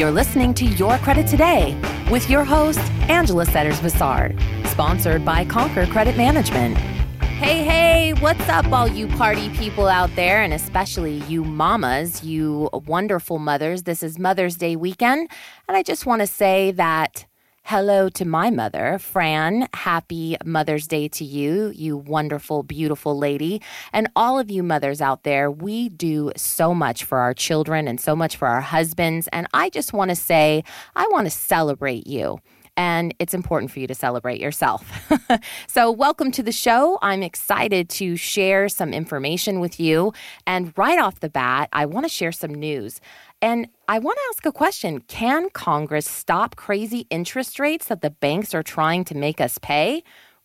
You're listening to Your Credit Today with your host, Angela Setters Bassard, sponsored by Conquest Credit Management. Hey, hey, what's up, all you party people out there, and especially you mamas, you wonderful mothers? This is Mother's Day weekend, and I just want to say that hello to my mother, Fran. Happy Mother's Day to you, you wonderful, beautiful lady. And all of you mothers out there, we do so much for our children and so much for our husbands. And I just want to say, I want to celebrate you and it's important for you to celebrate yourself. so, welcome to the show. I'm excited to share some information with you. And right off the bat, I want to share some news. And I want to ask a question Can Congress stop crazy interest rates that the banks are trying to make us pay?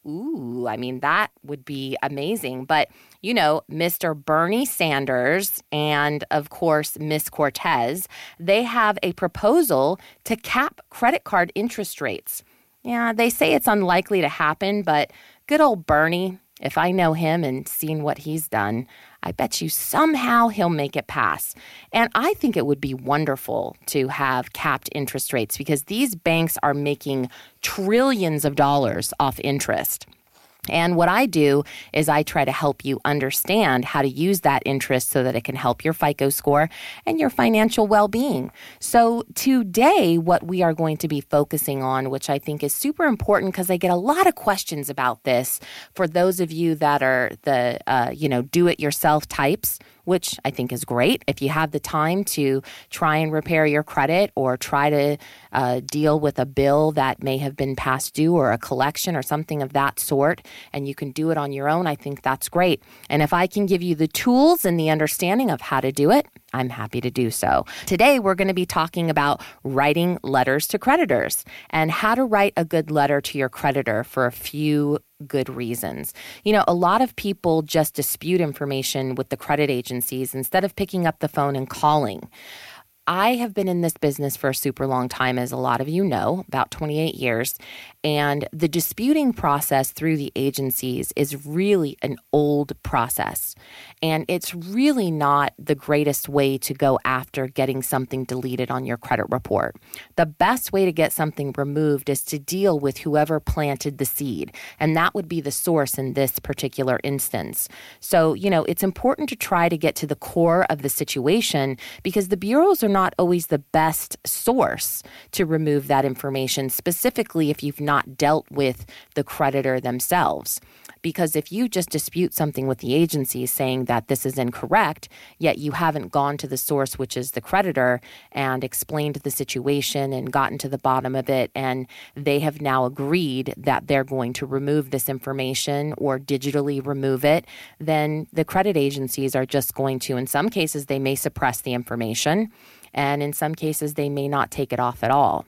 Ooh, I mean, that would be amazing. But, you know, Mr. Bernie Sanders and, of course, Miss Cortez, they have a proposal to cap credit card interest rates. Yeah, they say it's unlikely to happen, but good old Bernie, if I know him and seen what he's done, I bet you somehow he'll make it pass. And I think it would be wonderful to have capped interest rates because these banks are making trillions of dollars off interest. And what I do is I try to help you understand how to use that interest so that it can help your FICO score and your financial well being. So, today, what we are going to be focusing on, which I think is super important because I get a lot of questions about this for those of you that are the, uh, you know, do it yourself types which I think is great. If you have the time to try and repair your credit or try to uh, deal with a bill that may have been past due or a collection or something of that sort, and you can do it on your own, I think that's great. And if I can give you the tools and the understanding of how to do it, I'm happy to do so. Today, we're going to be talking about writing letters to creditors and how to write a good letter to your creditor for a few good reasons. You know, a lot of people just dispute information with the credit agencies instead of picking up the phone and calling. I have been in this business for a super long time, as a lot of you know, about 28 years. And the disputing process through the agencies is really an old process. And it's really not the greatest way to go after getting something deleted on your credit report. The best way to get something removed is to deal with whoever planted the seed. And that would be the source in this particular instance. So, you know, it's important to try to get to the core of the situation because the bureaus are not always the best source to remove that information, specifically if you've not dealt with the creditor themselves. Because if you just dispute something with the agency saying that this is incorrect, yet you haven't gone to the source, which is the creditor, and explained the situation and gotten to the bottom of it, and they have now agreed that they're going to remove this information or digitally remove it, then the credit agencies are just going to, in some cases, they may suppress the information, and in some cases, they may not take it off at all.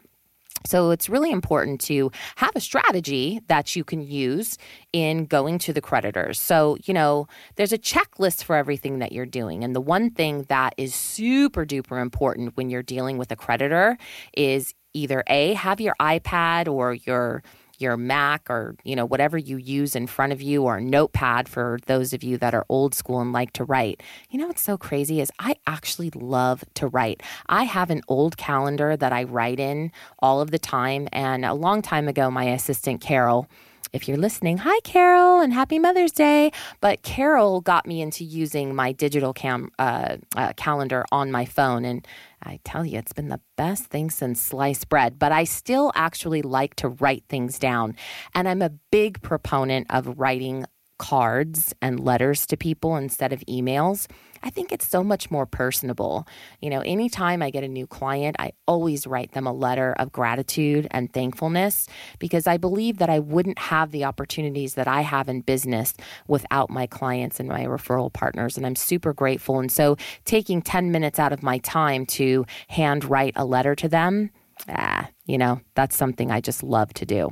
So it's really important to have a strategy that you can use in going to the creditors. So, you know, there's a checklist for everything that you're doing. And the one thing that is super duper important when you're dealing with a creditor is either A, have your iPad or your your Mac or, you know, whatever you use in front of you or a notepad for those of you that are old school and like to write. You know what's so crazy is I actually love to write. I have an old calendar that I write in all of the time. And a long time ago, my assistant Carol, if you're listening, hi, Carol, and happy Mother's Day. But Carol got me into using my digital cam uh, uh, calendar on my phone. And I tell you, it's been the best thing since sliced bread. But I still actually like to write things down. And I'm a big proponent of writing cards and letters to people instead of emails. I think it's so much more personable. You know, anytime I get a new client, I always write them a letter of gratitude and thankfulness because I believe that I wouldn't have the opportunities that I have in business without my clients and my referral partners. And I'm super grateful. And so taking 10 minutes out of my time to hand write a letter to them, ah, you know, that's something I just love to do.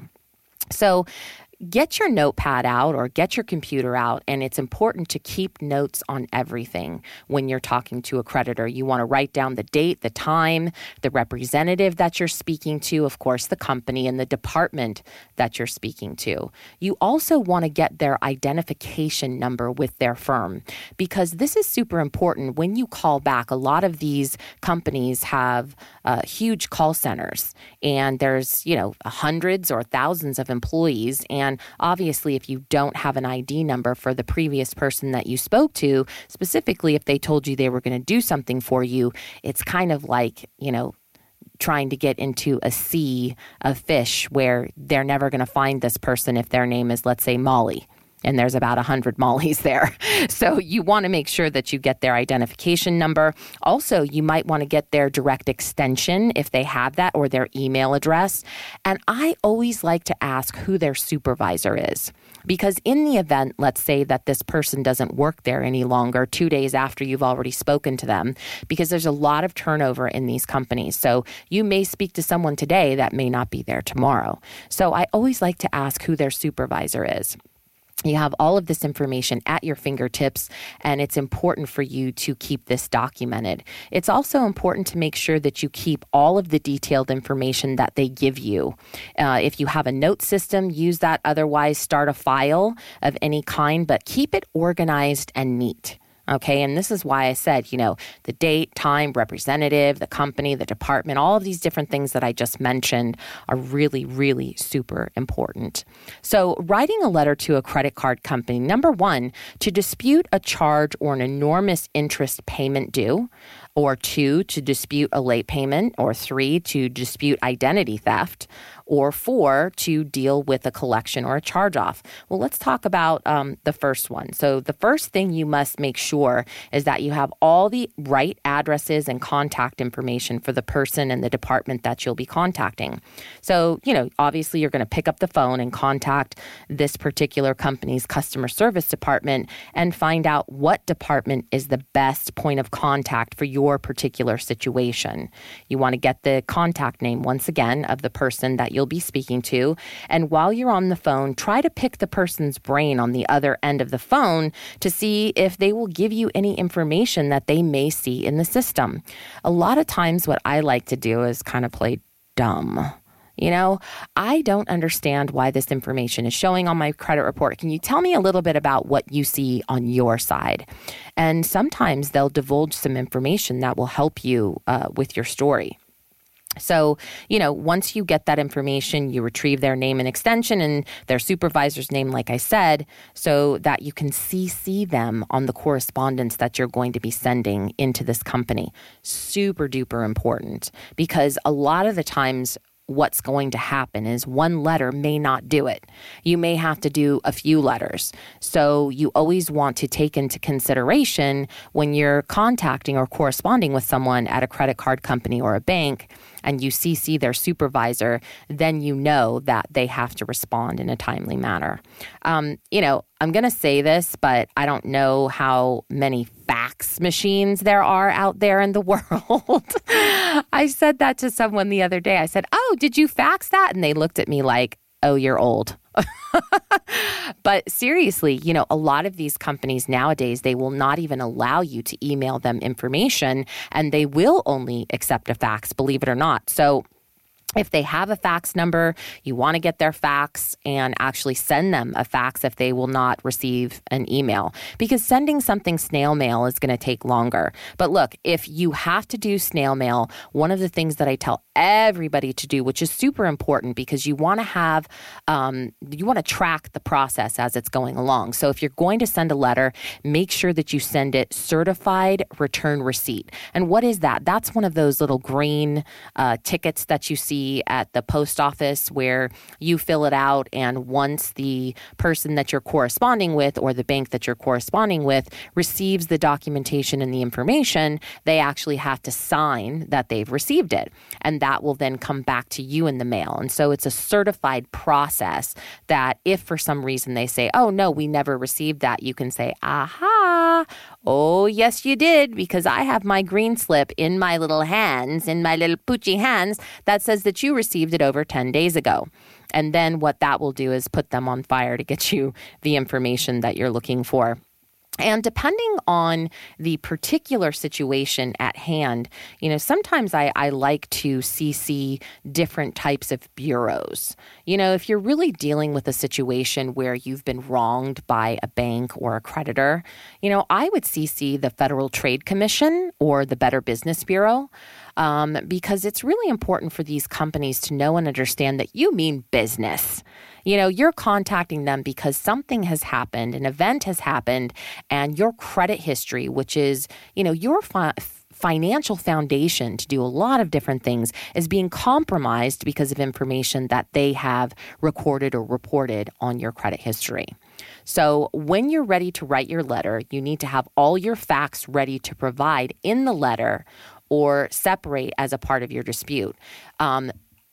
So, get your notepad out or get your computer out, and it's important to keep notes on everything when you're talking to a creditor. You want to write down the date, the time, the representative that you're speaking to, of course, the company and the department that you're speaking to. You also want to get their identification number with their firm because this is super important when you call back. A lot of these companies have uh, huge call centers and there's, you know, hundreds or thousands of employees. And obviously, if you don't have an ID number for the previous person that you spoke to, specifically if they told you they were going to do something for you, it's kind of like, you know, trying to get into a sea of fish where they're never going to find this person if their name is, let's say, Molly and there's about 100 Mollies there. So you want to make sure that you get their identification number. Also, you might want to get their direct extension if they have that or their email address. And I always like to ask who their supervisor is. Because in the event, let's say that this person doesn't work there any longer, two days after you've already spoken to them, because there's a lot of turnover in these companies. So you may speak to someone today that may not be there tomorrow. So I always like to ask who their supervisor is. You have all of this information at your fingertips, and it's important for you to keep this documented. It's also important to make sure that you keep all of the detailed information that they give you. Uh, if you have a note system, use that. Otherwise, start a file of any kind, but keep it organized and neat. Okay. And this is why I said, you know, the date, time, representative, the company, the department, all of these different things that I just mentioned are really, really super important. So, writing a letter to a credit card company, number one, to dispute a charge or an enormous interest payment due or two, to dispute a late payment, or three, to dispute identity theft, or four, to deal with a collection or a charge off. Well, let's talk about um, the first one. So, the first thing you must make sure is that you have all the right addresses and contact information for the person and the department that you'll be contacting. So, you know, obviously, you're going to pick up the phone and contact this particular company's customer service department and find out what department is the best point of contact for your particular situation. You want to get the contact name once again of the person that you'll be speaking to. And while you're on the phone, try to pick the person's brain on the other end of the phone to see if they will give you any information that they may see in the system. A lot of times, what I like to do is kind of play dumb. You know, I don't understand why this information is showing on my credit report. Can you tell me a little bit about what you see on your side? And sometimes they'll divulge some information that will help you uh, with your story. So, you know, once you get that information, you retrieve their name and extension and their supervisor's name, like I said, so that you can CC them on the correspondence that you're going to be sending into this company. Super duper important because a lot of the times, what's going to happen is one letter may not do it. You may have to do a few letters. So you always want to take into consideration when you're contacting or corresponding with someone at a credit card company or a bank and you CC their supervisor, then you know that they have to respond in a timely manner. Um, you know, I'm going to say this, but I don't know how many fax machines there are out there in the world. I said that to someone the other day. I said, Oh, did you fax that? And they looked at me like, Oh, you're old. but seriously, you know, a lot of these companies nowadays, they will not even allow you to email them information and they will only accept a fax, believe it or not. So, if they have a fax number, you want to get their fax and actually send them a fax if they will not receive an email. Because sending something snail mail is going to take longer. But look, if you have to do snail mail, one of the things that I tell everybody to do, which is super important because you want to have, um, you want to track the process as it's going along. So if you're going to send a letter, make sure that you send it certified return receipt. And what is that? That's one of those little green uh, tickets that you see at the post office where you fill it out. And once the person that you're corresponding with or the bank that you're corresponding with receives the documentation and the information, they actually have to sign that they've received it. And that will then come back to you in the mail. And so it's a certified process that if for some reason they say, oh, no, we never received that, you can say, aha, oh, yes, you did, because I have my green slip in my little hands, in my little poochy hands, that says that you received it over 10 days ago. And then what that will do is put them on fire to get you the information that you're looking for. And depending on the particular situation at hand, you know, sometimes I, I, like to CC different types of bureaus. You know, if you're really dealing with a situation where you've been wronged by a bank or a creditor, you know, I would CC the Federal Trade Commission or the Better Business Bureau. Um, because it's really important for these companies to know and understand that you mean business. You know, you're contacting them because something has happened, an event has happened, and your credit history, which is, you know, your fi- financial foundation to do a lot of different things is being compromised because of information that they have recorded or reported on your credit history. So, when you're ready to write your letter, you need to have all your facts ready to provide in the letter or separate as a part of your dispute. Um,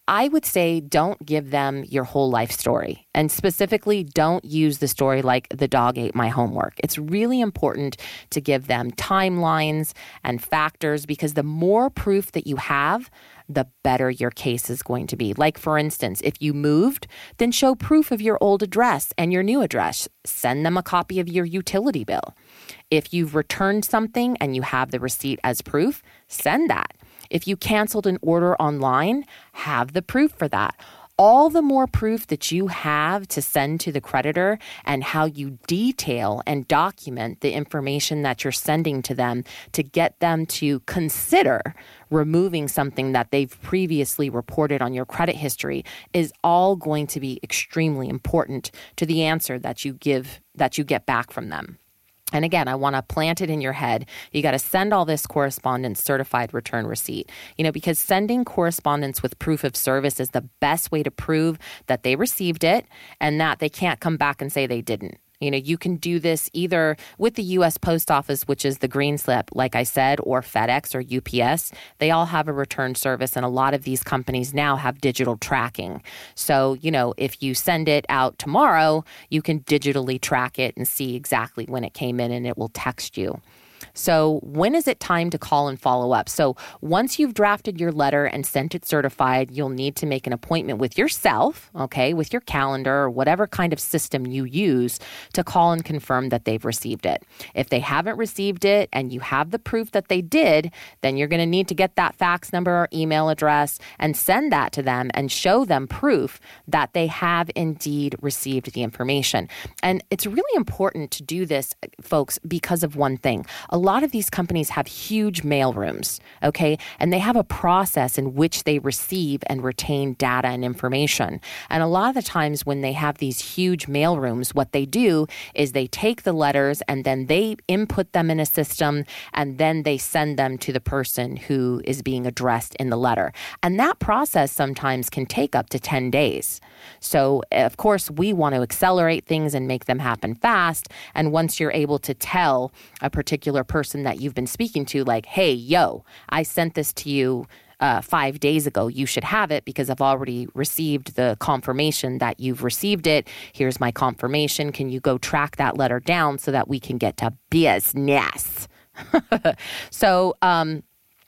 I would say don't give them your whole life story. And specifically, don't use the story like the dog ate my homework. It's really important to give them timelines and factors because the more proof that you have, the better your case is going to be. Like, for instance, if you moved, then show proof of your old address and your new address. Send them a copy of your utility bill. If you've returned something and you have the receipt as proof, send that. If you canceled an order online, have the proof for that all the more proof that you have to send to the creditor and how you detail and document the information that you're sending to them to get them to consider removing something that they've previously reported on your credit history is all going to be extremely important to the answer that you give that you get back from them. And again, I want to plant it in your head. You got to send all this correspondence certified return receipt. You know, because sending correspondence with proof of service is the best way to prove that they received it and that they can't come back and say they didn't. You know, you can do this either with the US Post Office, which is the green slip, like I said, or FedEx or UPS. They all have a return service, and a lot of these companies now have digital tracking. So, you know, if you send it out tomorrow, you can digitally track it and see exactly when it came in, and it will text you. So, when is it time to call and follow up? So, once you've drafted your letter and sent it certified, you'll need to make an appointment with yourself, okay, with your calendar or whatever kind of system you use to call and confirm that they've received it. If they haven't received it and you have the proof that they did, then you're going to need to get that fax number or email address and send that to them and show them proof that they have indeed received the information. And it's really important to do this, folks, because of one thing. A lot of these companies have huge mailrooms, okay? And they have a process in which they receive and retain data and information. And a lot of the times when they have these huge mailrooms, what they do is they take the letters and then they input them in a system and then they send them to the person who is being addressed in the letter. And that process sometimes can take up to 10 days. So, of course, we want to accelerate things and make them happen fast. And once you're able to tell a particular person that you've been speaking to, like, hey, yo, I sent this to you uh, five days ago. You should have it because I've already received the confirmation that you've received it. Here's my confirmation. Can you go track that letter down so that we can get to business? so, um,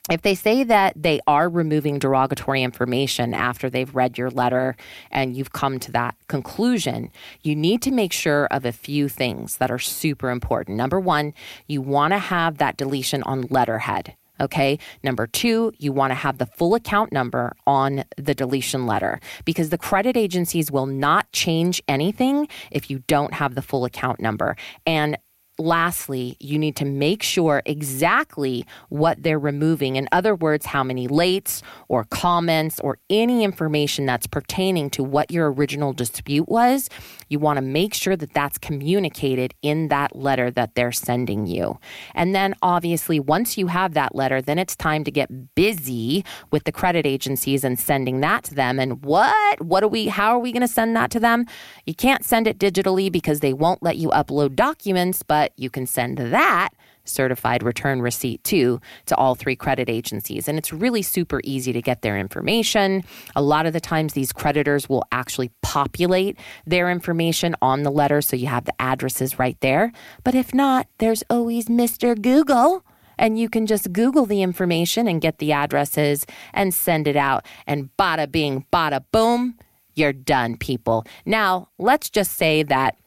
if they say that they are removing derogatory information after they've read your letter and you've come to that conclusion, you need to make sure of a few things that are super important. Number one, you want to have that deletion on letterhead. Okay. Number two, you want to have the full account number on the deletion letter because the credit agencies will not change anything if you don't have the full account number. And lastly, you need to make sure exactly what they're removing. In other words, how many lates or comments or any information that's pertaining to what your original dispute was. You want to make sure that that's communicated in that letter that they're sending you. And then, obviously, once you have that letter, then it's time to get busy with the credit agencies and sending that to them. And what? What are we, how are we going to send that to them? You can't send it digitally because they won't let you upload documents, but but you can send that certified return receipt too to all three credit agencies. And it's really super easy to get their information. A lot of the times, these creditors will actually populate their information on the letter so you have the addresses right there. But if not, there's always Mr. Google. And you can just Google the information and get the addresses and send it out. And bada bing, bada boom, you're done, people. Now, let's just say that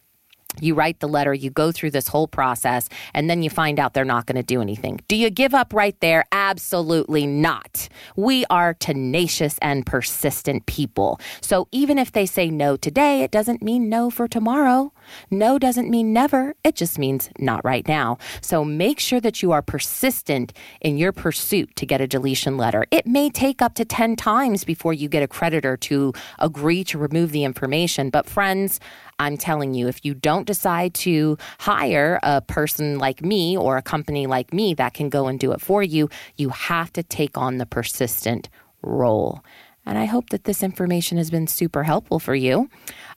you write the letter, you go through this whole process, and then you find out they're not going to do anything. Do you give up right there? Absolutely not. We are tenacious and persistent people. So even if they say no today, it doesn't mean no for tomorrow. No doesn't mean never, it just means not right now. So make sure that you are persistent in your pursuit to get a deletion letter. It may take up to 10 times before you get a creditor to agree to remove the information, but friends, I'm telling you, if you don't decide to hire a person like me or a company like me that can go and do it for you, you have to take on the persistent role. And I hope that this information has been super helpful for you.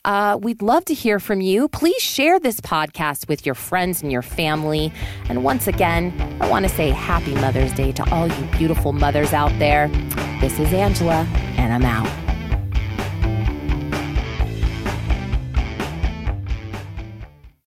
Uh, we'd love to hear from you. Please share this podcast with your friends and your family. And once again, I want to say happy Mother's Day to all you beautiful mothers out there. This is Angela, and I'm out.